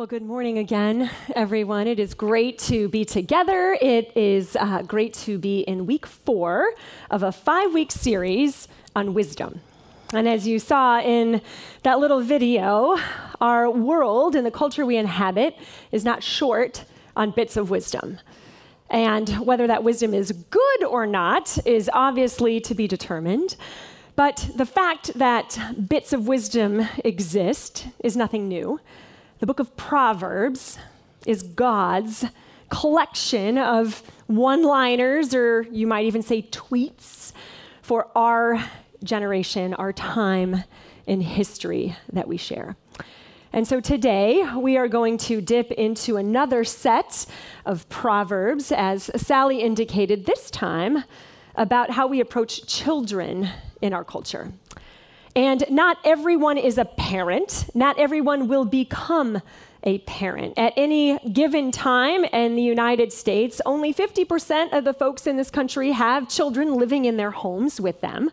Well, good morning again, everyone. It is great to be together. It is uh, great to be in week four of a five week series on wisdom. And as you saw in that little video, our world and the culture we inhabit is not short on bits of wisdom. And whether that wisdom is good or not is obviously to be determined. But the fact that bits of wisdom exist is nothing new. The book of Proverbs is God's collection of one liners, or you might even say tweets, for our generation, our time in history that we share. And so today we are going to dip into another set of Proverbs, as Sally indicated this time, about how we approach children in our culture. And not everyone is a parent, not everyone will become a parent. At any given time in the United States, only 50% of the folks in this country have children living in their homes with them.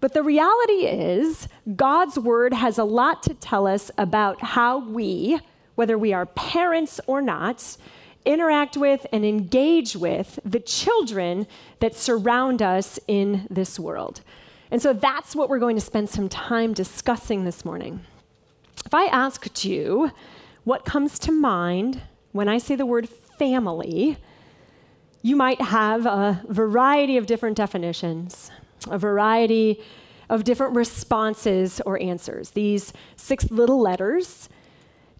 But the reality is, God's word has a lot to tell us about how we, whether we are parents or not, interact with and engage with the children that surround us in this world. And so that's what we're going to spend some time discussing this morning. If I asked you what comes to mind when I say the word family, you might have a variety of different definitions, a variety of different responses or answers. These six little letters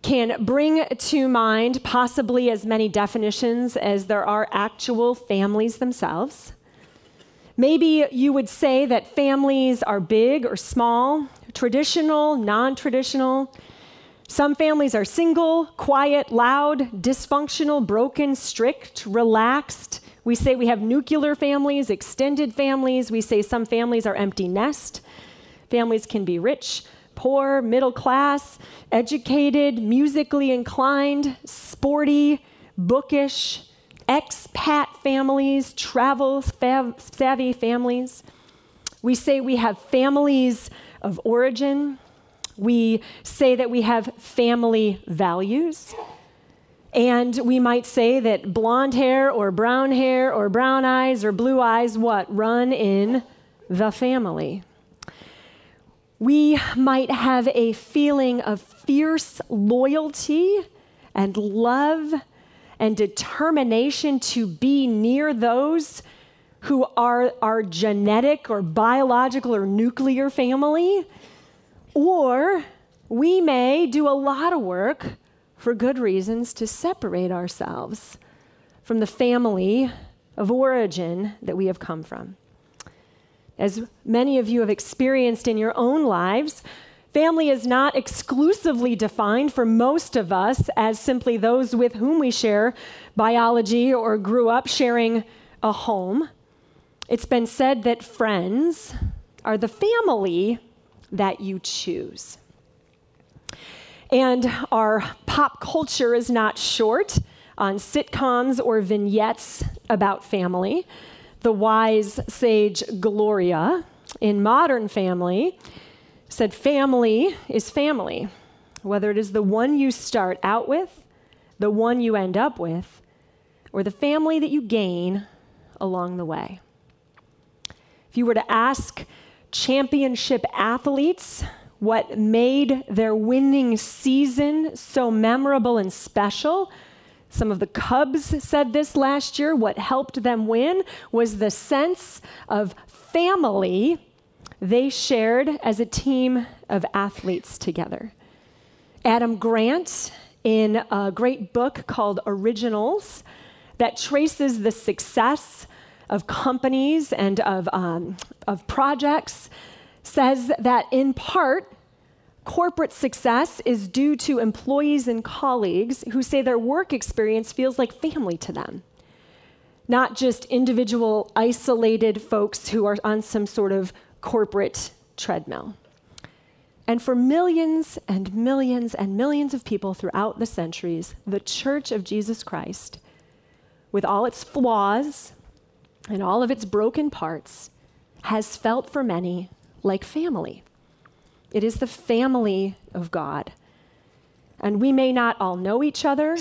can bring to mind possibly as many definitions as there are actual families themselves. Maybe you would say that families are big or small, traditional, non traditional. Some families are single, quiet, loud, dysfunctional, broken, strict, relaxed. We say we have nuclear families, extended families. We say some families are empty nest. Families can be rich, poor, middle class, educated, musically inclined, sporty, bookish, expat families, travel savvy families. We say we have families of origin. We say that we have family values. And we might say that blonde hair or brown hair or brown eyes or blue eyes, what? Run in the family. We might have a feeling of fierce loyalty and love and determination to be near those who are our genetic or biological or nuclear family. Or we may do a lot of work for good reasons to separate ourselves from the family of origin that we have come from. As many of you have experienced in your own lives, Family is not exclusively defined for most of us as simply those with whom we share biology or grew up sharing a home. It's been said that friends are the family that you choose. And our pop culture is not short on sitcoms or vignettes about family. The wise sage Gloria in Modern Family said family is family, whether it is the one you start out with, the one you end up with, or the family that you gain along the way. If you were to ask championship athletes what made their winning season so memorable and special, some of the Cubs said this last year. What helped them win was the sense of family they shared as a team of athletes together. Adam Grant, in a great book called Originals, that traces the success of companies and of, um, of projects, says that in part, corporate success is due to employees and colleagues who say their work experience feels like family to them. Not just individual, isolated folks who are on some sort of corporate treadmill. And for millions and millions and millions of people throughout the centuries, the Church of Jesus Christ, with all its flaws and all of its broken parts, has felt for many like family. It is the family of God. And we may not all know each other.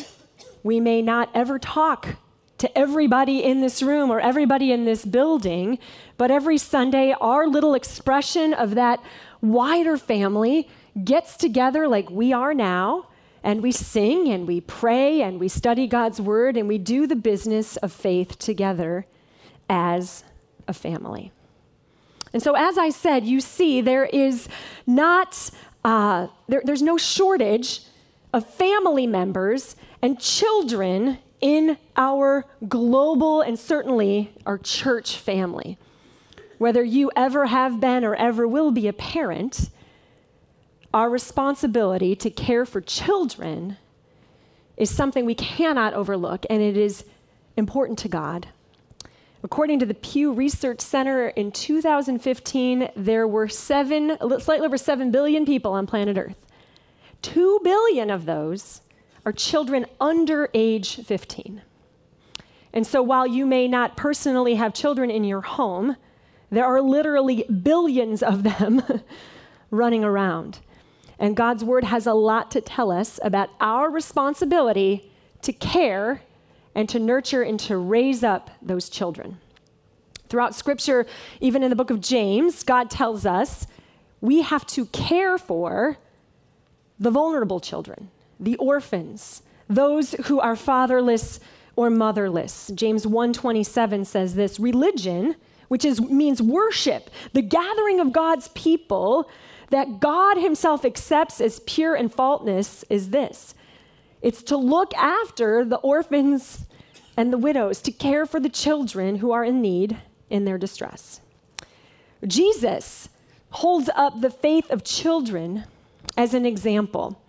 We may not ever talk to everybody in this room or everybody in this building, but every Sunday, our little expression of that wider family gets together like we are now, and we sing and we pray and we study God's word and we do the business of faith together as a family. And so, as I said, you see, there is not, uh, there, there's no shortage of family members and children in our global and certainly our church family. Whether you ever have been or ever will be a parent, our responsibility to care for children is something we cannot overlook, and it is important to God. According to the Pew Research Center, in 2015, there were seven, slightly over 7 billion people on planet Earth. 2 billion of those are children under age 15. And so while you may not personally have children in your home, there are literally billions of them running around. And God's word has a lot to tell us about our responsibility to care and to nurture and to raise up those children. Throughout scripture, even in the book of James, God tells us we have to care for the vulnerable children, the orphans, those who are fatherless or motherless. James 1:27 says this, religion, which is means worship, the gathering of God's people that God himself accepts as pure and faultless is this. It's to look after the orphans and the widows, to care for the children who are in need in their distress. Jesus holds up the faith of children as an example.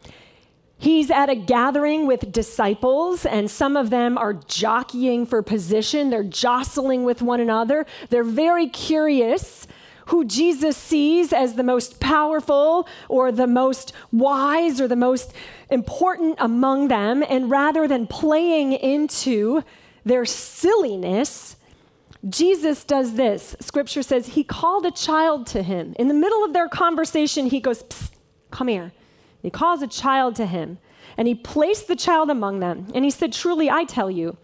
He's at a gathering with disciples, and some of them are jockeying for position. They're jostling with one another. They're very curious who Jesus sees as the most powerful or the most wise or the most important among them. And rather than playing into their silliness, Jesus does this. Scripture says he called a child to him. In the middle of their conversation, he goes, Come here. He calls a child to him, and he placed the child among them. And he said, Truly, I tell you,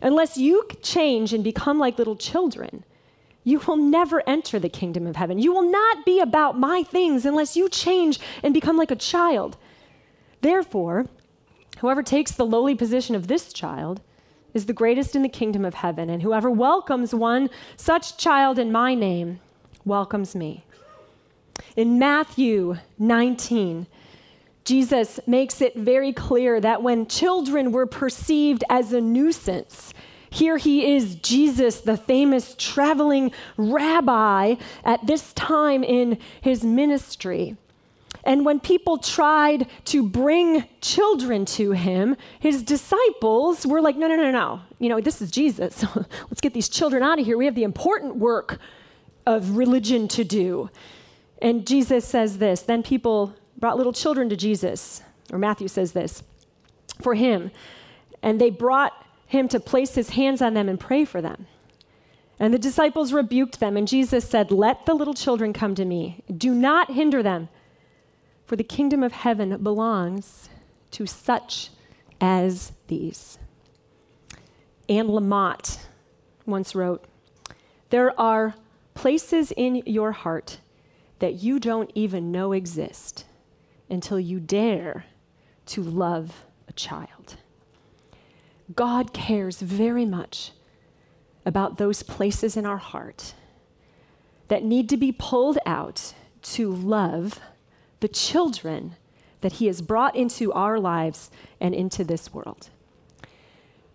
unless you change and become like little children, you will never enter the kingdom of heaven. You will not be about my things unless you change and become like a child. Therefore, whoever takes the lowly position of this child is the greatest in the kingdom of heaven, and whoever welcomes one such child in my name welcomes me. In Matthew 19, Jesus makes it very clear that when children were perceived as a nuisance, here he is, Jesus, the famous traveling rabbi, at this time in his ministry. And when people tried to bring children to him, his disciples were like, no, no, no, no. You know, this is Jesus. Let's get these children out of here. We have the important work of religion to do. And Jesus says this then people brought little children to Jesus, or Matthew says this, for him. And they brought him to place his hands on them and pray for them. And the disciples rebuked them, and Jesus said, Let the little children come to me. Do not hinder them, for the kingdom of heaven belongs to such as these. Anne Lamott once wrote, There are places in your heart that you don't even know exist until you dare to love a child. God cares very much about those places in our heart that need to be pulled out to love the children that He has brought into our lives and into this world.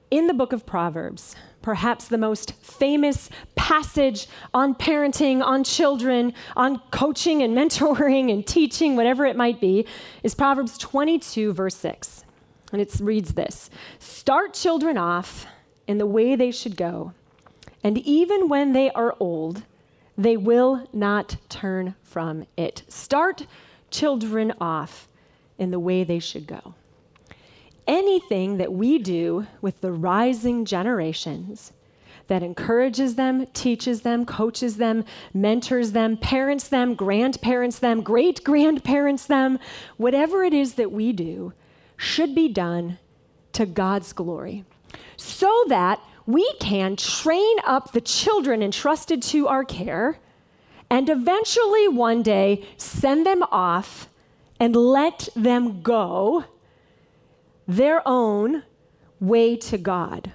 In the book of Proverbs, perhaps the most famous passage on parenting, on children, on coaching and mentoring and teaching, whatever it might be, is Proverbs 22, verse 6. And it reads this Start children off in the way they should go, and even when they are old, they will not turn from it. Start children off in the way they should go anything that we do with the rising generations that encourages them, teaches them, coaches them, mentors them, parents them, grandparents them, great grandparents them, whatever it is that we do should be done to God's glory, so that we can train up the children entrusted to our care and eventually one day send them off and let them go their own way to God.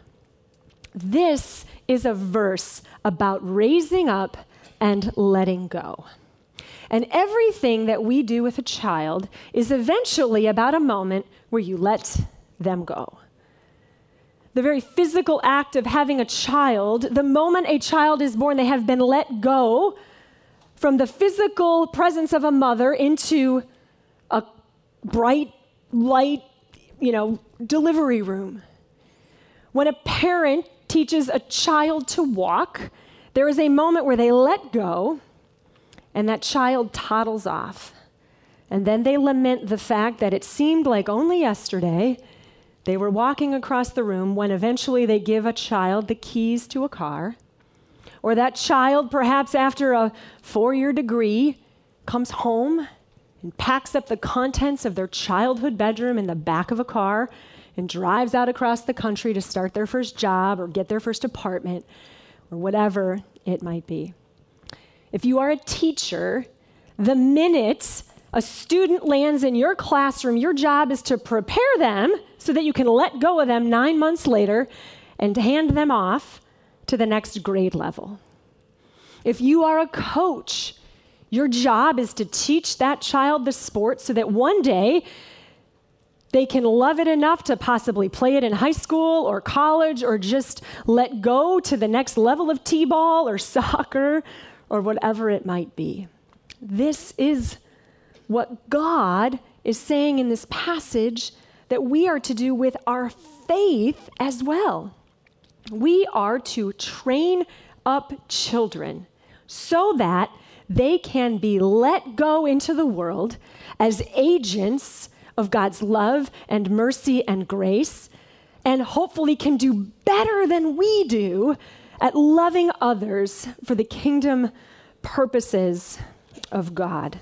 This is a verse about raising up and letting go. And everything that we do with a child is eventually about a moment where you let them go. The very physical act of having a child, the moment a child is born, they have been let go from the physical presence of a mother into a bright, light, you know, delivery room. When a parent teaches a child to walk, there is a moment where they let go and that child toddles off. And then they lament the fact that it seemed like only yesterday they were walking across the room when eventually they give a child the keys to a car. Or that child, perhaps after a four year degree, comes home and packs up the contents of their childhood bedroom in the back of a car and drives out across the country to start their first job or get their first apartment or whatever it might be. If you are a teacher, the minute a student lands in your classroom, your job is to prepare them so that you can let go of them nine months later and hand them off to the next grade level. If you are a coach, your job is to teach that child the sport so that one day they can love it enough to possibly play it in high school or college or just let go to the next level of t ball or soccer or whatever it might be. This is what God is saying in this passage that we are to do with our faith as well. We are to train up children so that they can be let go into the world as agents of God's love and mercy and grace, and hopefully can do better than we do at loving others for the kingdom purposes of God.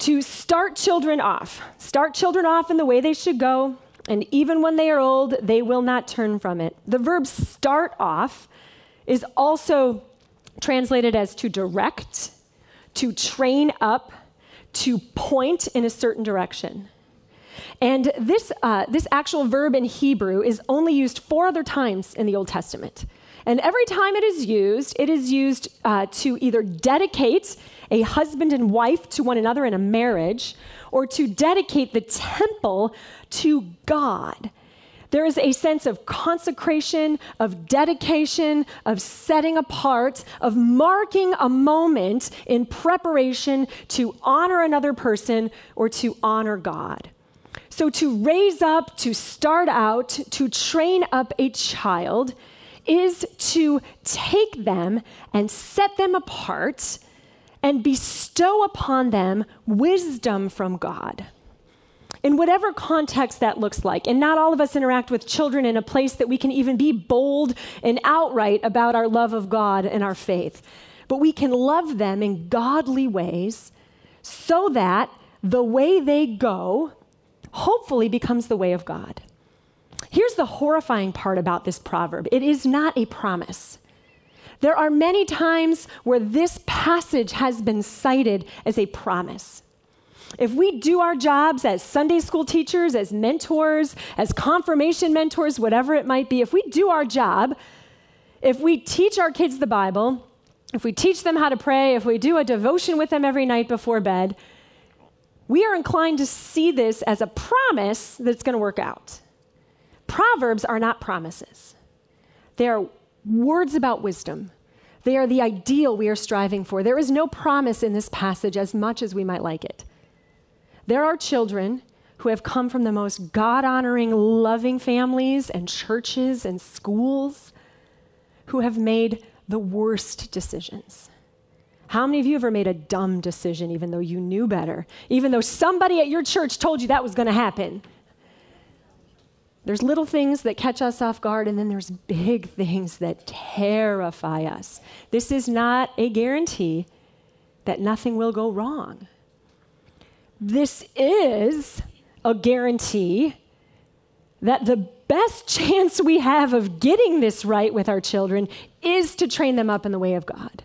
To start children off, start children off in the way they should go, and even when they are old, they will not turn from it. The verb start off is also translated as to direct, to train up, to point in a certain direction. And this, uh, this actual verb in Hebrew is only used four other times in the Old Testament. And every time it is used, it is used uh, to either dedicate a husband and wife to one another in a marriage or to dedicate the temple to God. There is a sense of consecration, of dedication, of setting apart, of marking a moment in preparation to honor another person or to honor God. So, to raise up, to start out, to train up a child is to take them and set them apart and bestow upon them wisdom from God. In whatever context that looks like, and not all of us interact with children in a place that we can even be bold and outright about our love of God and our faith, but we can love them in godly ways so that the way they go hopefully becomes the way of God. Here's the horrifying part about this proverb it is not a promise. There are many times where this passage has been cited as a promise. If we do our jobs as Sunday school teachers, as mentors, as confirmation mentors, whatever it might be, if we do our job, if we teach our kids the Bible, if we teach them how to pray, if we do a devotion with them every night before bed, we are inclined to see this as a promise that's going to work out. Proverbs are not promises, they are words about wisdom. They are the ideal we are striving for. There is no promise in this passage as much as we might like it. There are children who have come from the most God honoring, loving families and churches and schools who have made the worst decisions. How many of you ever made a dumb decision even though you knew better? Even though somebody at your church told you that was going to happen? There's little things that catch us off guard, and then there's big things that terrify us. This is not a guarantee that nothing will go wrong. This is a guarantee that the best chance we have of getting this right with our children is to train them up in the way of God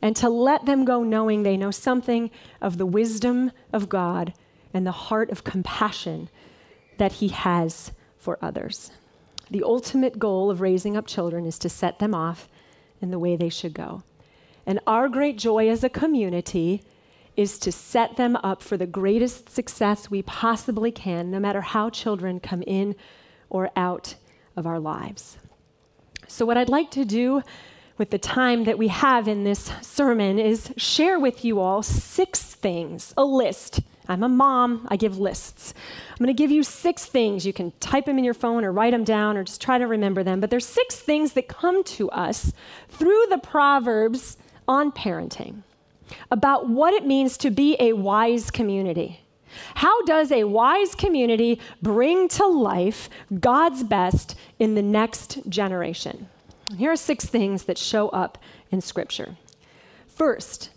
and to let them go knowing they know something of the wisdom of God and the heart of compassion that He has for others. The ultimate goal of raising up children is to set them off in the way they should go. And our great joy as a community is to set them up for the greatest success we possibly can, no matter how children come in or out of our lives. So, what I'd like to do with the time that we have in this sermon is share with you all six things, a list. I'm a mom, I give lists. I'm going to give you six things. You can type them in your phone or write them down or just try to remember them. But there's six things that come to us through the Proverbs on parenting about what it means to be a wise community. How does a wise community bring to life God's best in the next generation? Here are six things that show up in Scripture. First,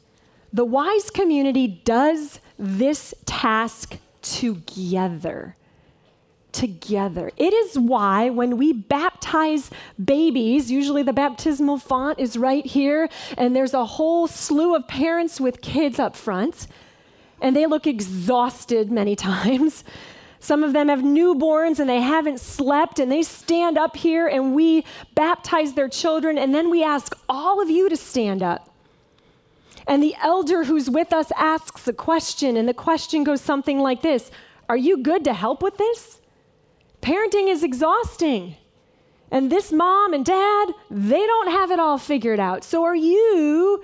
the wise community does this task together. Together. It is why when we baptize babies, usually the baptismal font is right here, and there's a whole slew of parents with kids up front, and they look exhausted many times. Some of them have newborns and they haven't slept, and they stand up here and we baptize their children, and then we ask all of you to stand up. And the elder who's with us asks a question, and the question goes something like this Are you good to help with this? Parenting is exhausting. And this mom and dad, they don't have it all figured out. So are you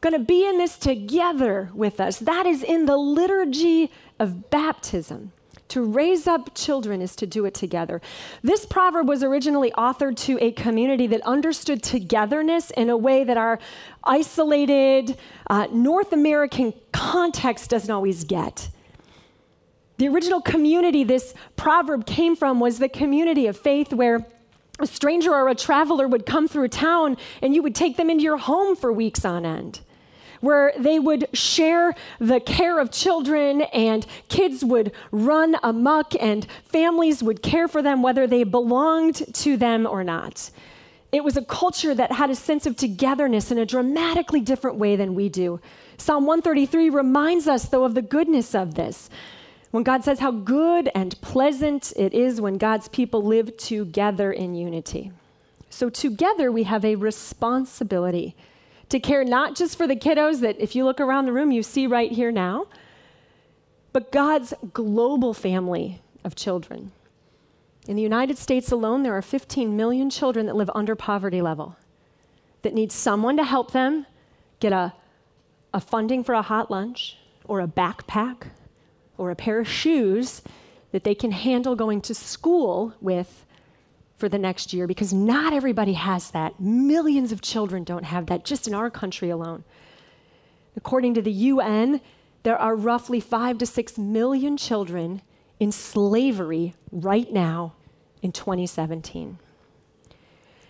going to be in this together with us? That is in the liturgy of baptism. To raise up children is to do it together. This proverb was originally authored to a community that understood togetherness in a way that our isolated uh, North American context doesn't always get. The original community this proverb came from was the community of faith where a stranger or a traveler would come through town and you would take them into your home for weeks on end where they would share the care of children and kids would run amuck and families would care for them whether they belonged to them or not. It was a culture that had a sense of togetherness in a dramatically different way than we do. Psalm 133 reminds us, though, of the goodness of this. When God says how good and pleasant it is when God's people live together in unity. So, together, we have a responsibility to care not just for the kiddos that, if you look around the room, you see right here now, but God's global family of children. In the United States alone, there are 15 million children that live under poverty level that need someone to help them get a, a funding for a hot lunch or a backpack or a pair of shoes that they can handle going to school with for the next year because not everybody has that. Millions of children don't have that just in our country alone. According to the UN, there are roughly 5 to 6 million children in slavery right now in 2017.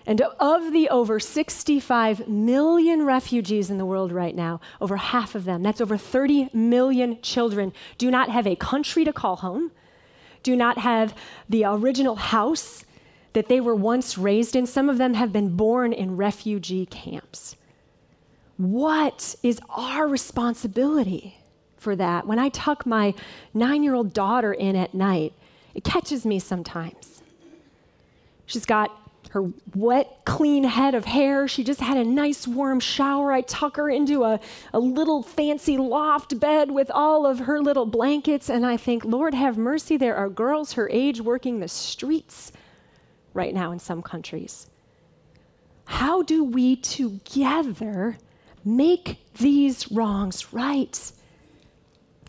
And of the over 65 million refugees in the world right now, over half of them, that's over 30 million children, do not have a country to call home, do not have the original house that they were once raised in. Some of them have been born in refugee camps. What is our responsibility for that? When I tuck my nine year old daughter in at night, it catches me sometimes. She's got her wet, clean head of hair. She just had a nice warm shower. I tuck her into a, a little fancy loft bed with all of her little blankets, and I think, Lord, have mercy. There are girls her age working the streets right now in some countries. How do we together make these wrongs right?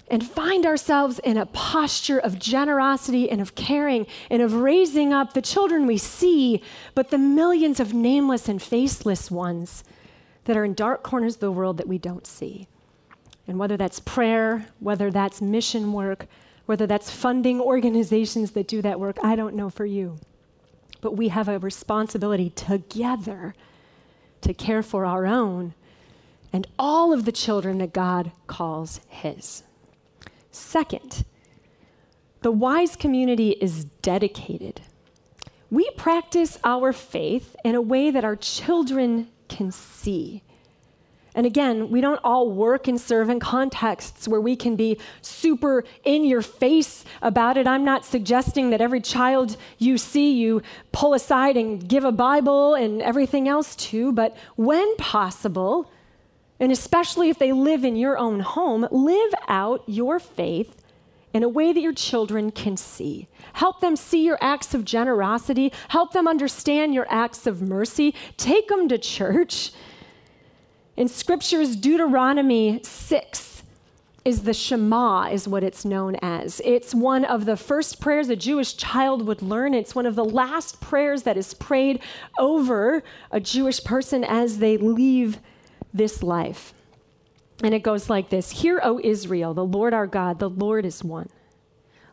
And find ourselves in a posture of generosity and of caring and of raising up the children we see, but the millions of nameless and faceless ones that are in dark corners of the world that we don't see. And whether that's prayer, whether that's mission work, whether that's funding organizations that do that work, I don't know for you but we have a responsibility together to care for our own and all of the children that God calls His. Second, The wise community is dedicated. We practice our faith in a way that our children can see. And again, we don't all work and serve in contexts where we can be super in your face about it. I'm not suggesting that every child you see you pull aside and give a Bible and everything else to, but when possible, and especially if they live in your own home, live out your faith in a way that your children can see. Help them see your acts of generosity, help them understand your acts of mercy. Take them to church in scriptures, Deuteronomy 6 is the Shema, is what it's known as. It's one of the first prayers a Jewish child would learn. It's one of the last prayers that is prayed over a Jewish person as they leave this life. And it goes like this Hear, O Israel, the Lord our God, the Lord is one.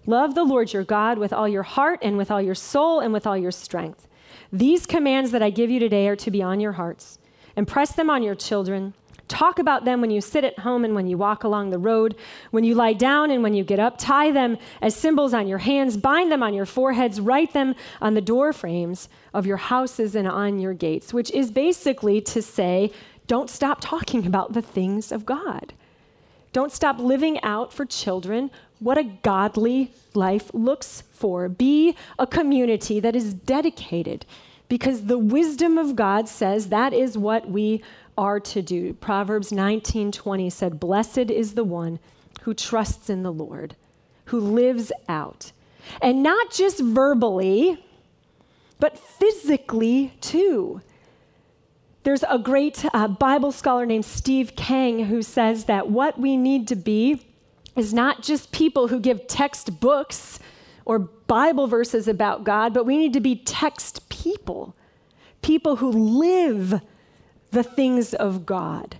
Love the Lord your God with all your heart and with all your soul and with all your strength. These commands that I give you today are to be on your hearts. Impress them on your children. Talk about them when you sit at home and when you walk along the road, when you lie down and when you get up. Tie them as symbols on your hands, bind them on your foreheads, write them on the door frames of your houses and on your gates, which is basically to say, don't stop talking about the things of God. Don't stop living out for children what a godly life looks for. Be a community that is dedicated because the wisdom of God says that is what we are to do. Proverbs 19:20 said, "Blessed is the one who trusts in the Lord, who lives out." And not just verbally, but physically too. There's a great uh, Bible scholar named Steve Kang who says that what we need to be is not just people who give textbooks or Bible verses about God, but we need to be text people, people who live the things of God.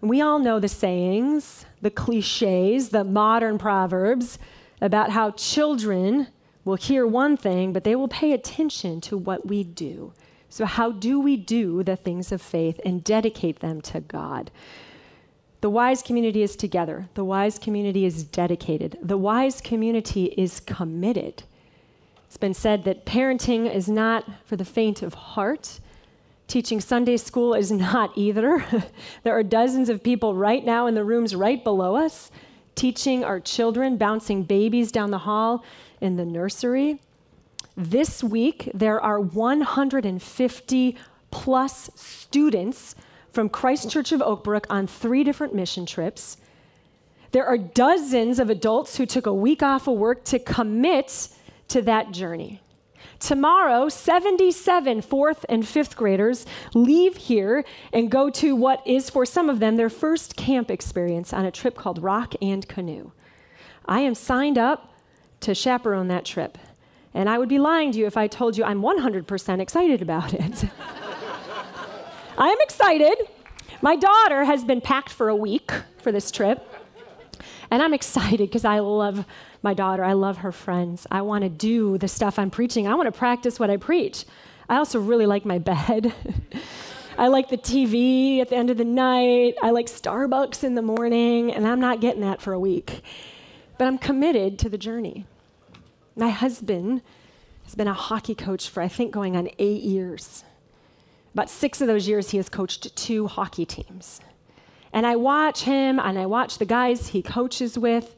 We all know the sayings, the cliches, the modern proverbs about how children will hear one thing, but they will pay attention to what we do. So, how do we do the things of faith and dedicate them to God? The wise community is together. The wise community is dedicated. The wise community is committed. It's been said that parenting is not for the faint of heart. Teaching Sunday school is not either. there are dozens of people right now in the rooms right below us teaching our children, bouncing babies down the hall in the nursery. This week, there are 150 plus students from Christ Church of Oakbrook on three different mission trips. There are dozens of adults who took a week off of work to commit to that journey. Tomorrow, 77 fourth and fifth graders leave here and go to what is, for some of them, their first camp experience on a trip called Rock and Canoe. I am signed up to chaperone that trip. And I would be lying to you if I told you I'm 100% excited about it. I am excited. My daughter has been packed for a week for this trip. And I'm excited because I love my daughter. I love her friends. I want to do the stuff I'm preaching. I want to practice what I preach. I also really like my bed. I like the TV at the end of the night. I like Starbucks in the morning, and I'm not getting that for a week. But I'm committed to the journey. My husband has been a hockey coach for, I think, going on eight years. About six of those years, he has coached two hockey teams. And I watch him and I watch the guys he coaches with,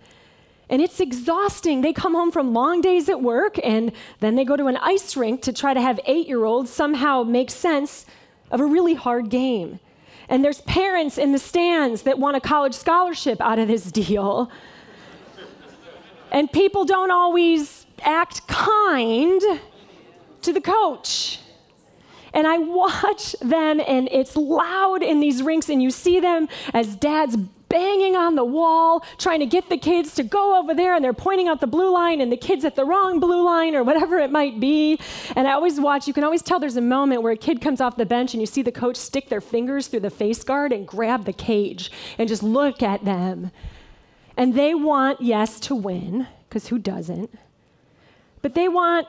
and it's exhausting. They come home from long days at work, and then they go to an ice rink to try to have eight year olds somehow make sense of a really hard game. And there's parents in the stands that want a college scholarship out of this deal. and people don't always act kind to the coach. And I watch them, and it's loud in these rinks, and you see them as dads banging on the wall, trying to get the kids to go over there, and they're pointing out the blue line, and the kids at the wrong blue line, or whatever it might be. And I always watch, you can always tell there's a moment where a kid comes off the bench, and you see the coach stick their fingers through the face guard and grab the cage and just look at them. And they want, yes, to win, because who doesn't? But they want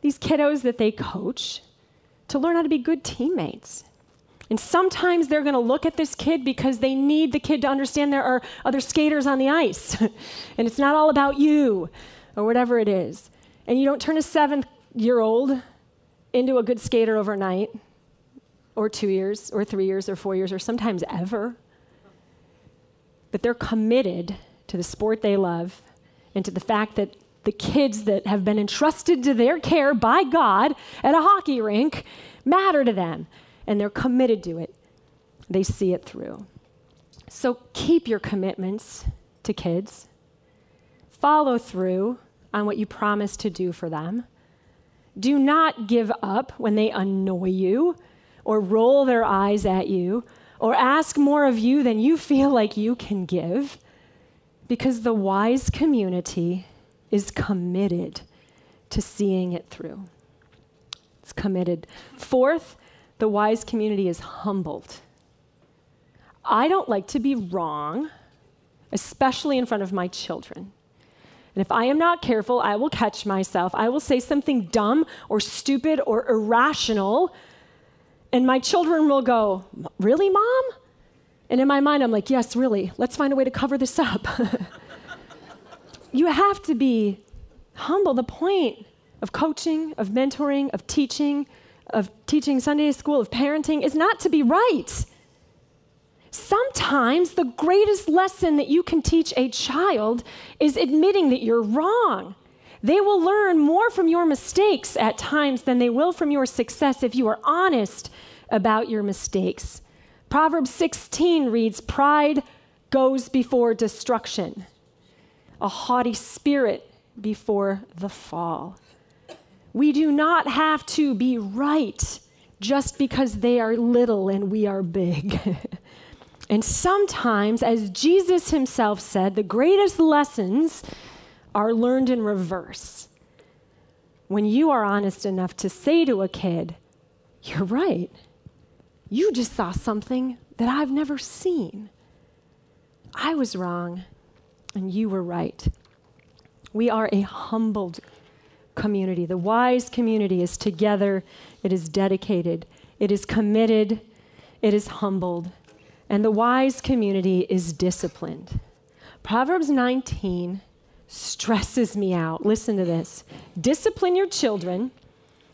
these kiddos that they coach to learn how to be good teammates. And sometimes they're going to look at this kid because they need the kid to understand there are other skaters on the ice. and it's not all about you. or whatever it is. And you don't turn a seventh year old into a good skater overnight, or two years, or three years, or four years, or sometimes ever. But they're committed to the sport they love and to the fact that the kids that have been entrusted to their care by God at a hockey rink matter to them, and they're committed to it. They see it through. So keep your commitments to kids, follow through on what you promise to do for them. Do not give up when they annoy you or roll their eyes at you or ask more of you than you feel like you can give because the wise community is committed to seeing it through. It's committed. Fourth, the wise community is humbled. I don't like to be wrong, especially in front of my children. And if I am not careful, I will catch myself. I will say something dumb or stupid or irrational, and my children will go, Really, mom? And in my mind, I'm like, Yes, really. Let's find a way to cover this up. you have to be humble. The point of coaching, of mentoring, of teaching, of teaching Sunday school, of parenting is not to be right. Sometimes the greatest lesson that you can teach a child is admitting that you're wrong. They will learn more from your mistakes at times than they will from your success if you are honest about your mistakes. Proverbs 16 reads Pride goes before destruction, a haughty spirit before the fall. We do not have to be right just because they are little and we are big. and sometimes, as Jesus himself said, the greatest lessons are learned in reverse. When you are honest enough to say to a kid, You're right, you just saw something that I've never seen. I was wrong, and you were right. We are a humbled community. The wise community is together, it is dedicated, it is committed, it is humbled. And the wise community is disciplined. Proverbs 19 stresses me out. Listen to this discipline your children,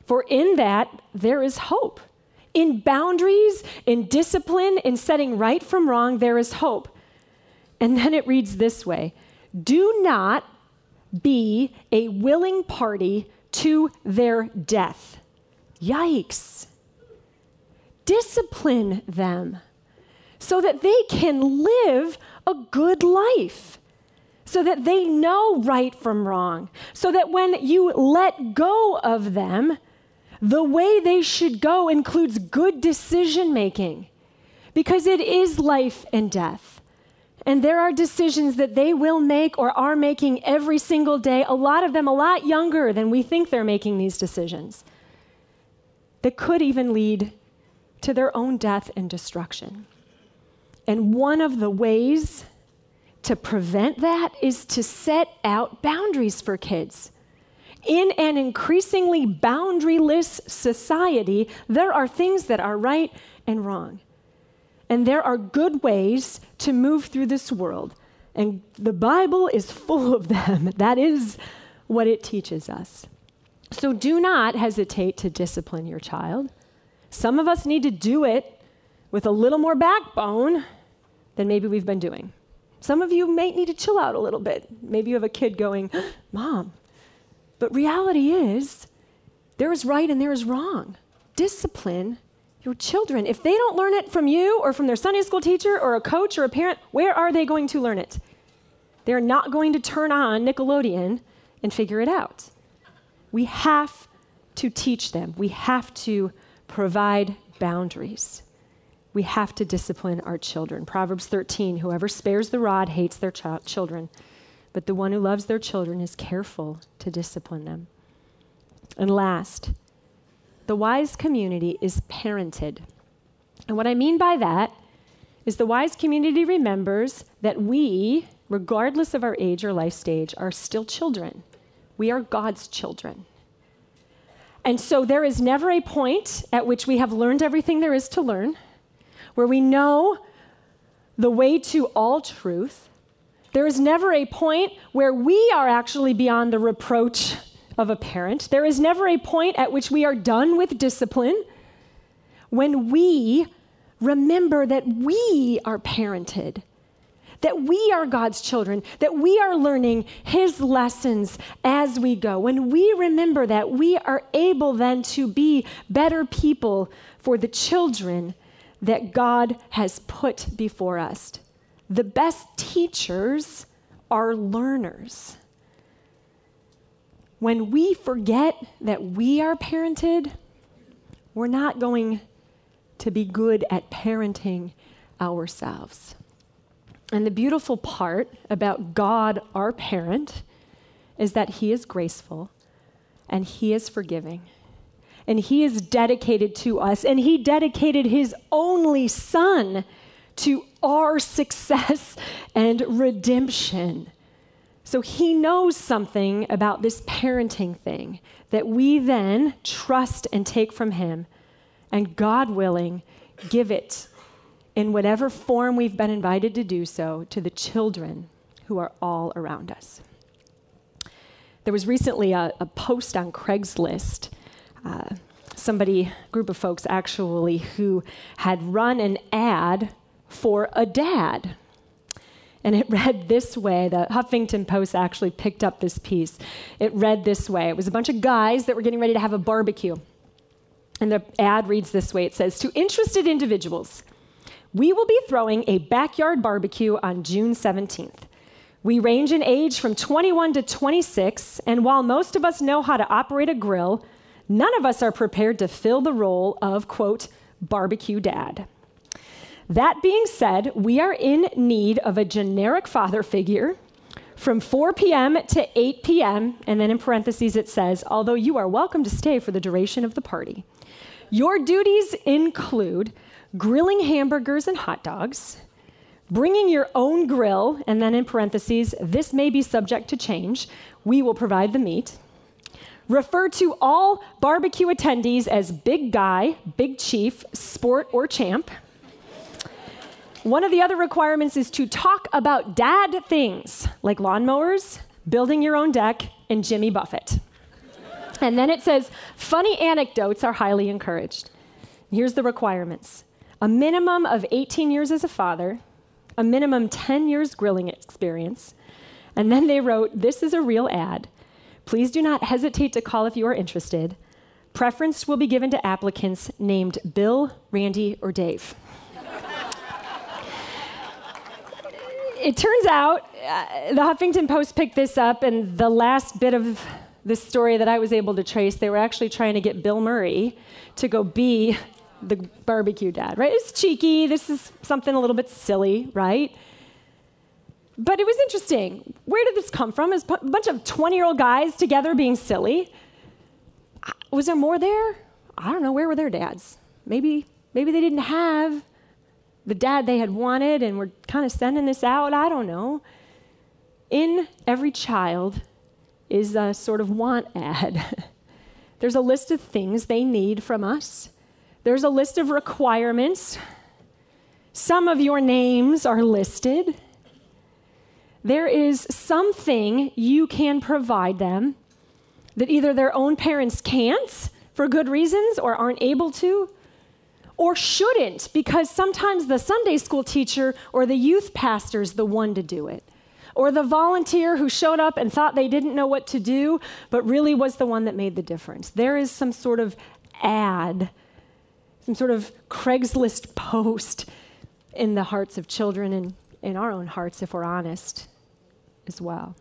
for in that there is hope. In boundaries, in discipline, in setting right from wrong, there is hope. And then it reads this way Do not be a willing party to their death. Yikes. Discipline them so that they can live a good life, so that they know right from wrong, so that when you let go of them, the way they should go includes good decision making, because it is life and death. And there are decisions that they will make or are making every single day, a lot of them a lot younger than we think they're making these decisions, that could even lead to their own death and destruction. And one of the ways to prevent that is to set out boundaries for kids. In an increasingly boundaryless society, there are things that are right and wrong. And there are good ways to move through this world. And the Bible is full of them. That is what it teaches us. So do not hesitate to discipline your child. Some of us need to do it with a little more backbone than maybe we've been doing. Some of you may need to chill out a little bit. Maybe you have a kid going, Mom. But reality is, there is right and there is wrong. Discipline your children. If they don't learn it from you or from their Sunday school teacher or a coach or a parent, where are they going to learn it? They're not going to turn on Nickelodeon and figure it out. We have to teach them, we have to provide boundaries. We have to discipline our children. Proverbs 13 Whoever spares the rod hates their ch- children, but the one who loves their children is careful to discipline them. And last, the wise community is parented. And what I mean by that is the wise community remembers that we, regardless of our age or life stage, are still children. We are God's children. And so there is never a point at which we have learned everything there is to learn, where we know the way to all truth, There is never a point where we are actually beyond the reproach of a parent. There is never a point at which we are done with discipline when we remember that we are parented, that we are God's children, that we are learning His lessons as we go. When we remember that, we are able then to be better people for the children that God has put before us. The best teachers are learners. When we forget that we are parented, we're not going to be good at parenting ourselves. And the beautiful part about God, our parent, is that He is graceful and He is forgiving. And He is dedicated to us, and He dedicated His only Son to our success and redemption. So he knows something about this parenting thing that we then trust and take from him, and God willing, give it in whatever form we've been invited to do so to the children who are all around us. There was recently a, a post on Craigslist. Uh, somebody, group of folks actually, who had run an ad for a dad. And it read this way. The Huffington Post actually picked up this piece. It read this way it was a bunch of guys that were getting ready to have a barbecue. And the ad reads this way it says, To interested individuals, we will be throwing a backyard barbecue on June 17th. We range in age from 21 to 26, and while most of us know how to operate a grill, none of us are prepared to fill the role of, quote, barbecue dad. That being said, we are in need of a generic father figure from 4 p.m. to 8 p.m., and then in parentheses it says, although you are welcome to stay for the duration of the party. Your duties include grilling hamburgers and hot dogs, bringing your own grill, and then in parentheses, this may be subject to change. We will provide the meat. Refer to all barbecue attendees as big guy, big chief, sport, or champ. One of the other requirements is to talk about dad things like lawnmowers, building your own deck, and Jimmy Buffett. And then it says funny anecdotes are highly encouraged. Here's the requirements a minimum of 18 years as a father, a minimum 10 years grilling experience. And then they wrote, This is a real ad. Please do not hesitate to call if you are interested. Preference will be given to applicants named Bill, Randy, or Dave. It turns out uh, the Huffington Post picked this up, and the last bit of the story that I was able to trace, they were actually trying to get Bill Murray to go be the barbecue dad, right? It's cheeky. This is something a little bit silly, right? But it was interesting. Where did this come from? Was a bunch of 20 year old guys together being silly. Was there more there? I don't know. Where were their dads? Maybe, maybe they didn't have the dad they had wanted and were kind of sending this out. I don't know. In every child is a sort of want ad. There's a list of things they need from us, there's a list of requirements. Some of your names are listed. There is something you can provide them that either their own parents can't for good reasons or aren't able to, or shouldn't, because sometimes the Sunday school teacher or the youth pastor is the one to do it. Or the volunteer who showed up and thought they didn't know what to do, but really was the one that made the difference. There is some sort of ad, some sort of Craigslist post in the hearts of children and in our own hearts, if we're honest, as well.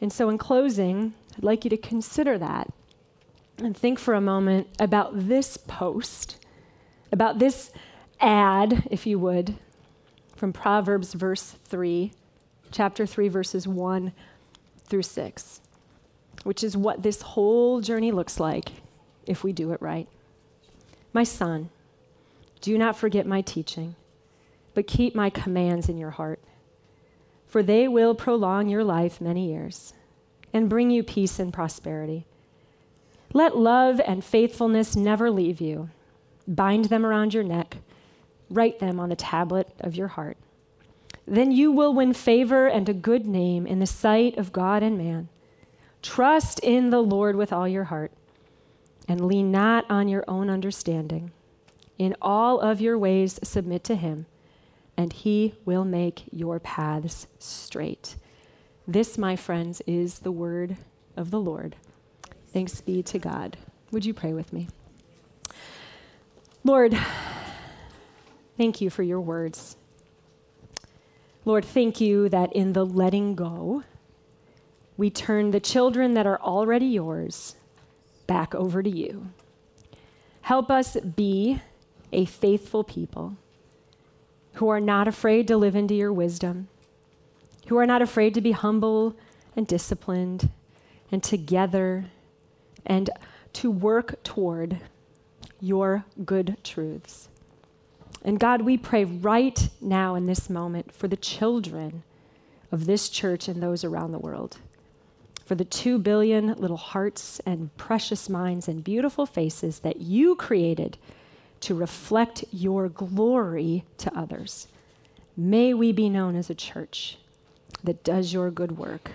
And so, in closing, I'd like you to consider that and think for a moment about this post about this ad, if you would, from Proverbs, verse 3, chapter 3, verses 1 through 6, which is what this whole journey looks like if we do it right. My son, do not forget my teaching, but keep my commands in your heart, for they will prolong your life many years and bring you peace and prosperity. Let love and faithfulness never leave you bind them around your neck, write them on the tablet of your heart. Then you will win favor and a good name in the sight of God and man. Trust in the Lord with all your heart and lean not on your own understanding. In all of your ways, submit to him, and he will make your paths straight. This, my friends, is the word of the Lord. Thanks be to God. Would you pray with me? Lord, thank you for your words. Lord, thank you that in the letting go, we turn the children that are already yours back over to you. Help us be a faithful people who are not afraid to live into your wisdom, who are not afraid to be humble and disciplined and together and to work toward your good truths. And God, we pray right now in this moment for the children of this church and those around the world, for the two billion little hearts and precious minds and beautiful faces that you created to reflect your glory to others. May we be known as a church that does your good work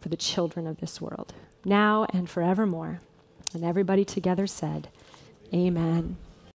for the children of this world, now and forevermore. And everybody together said, Amen.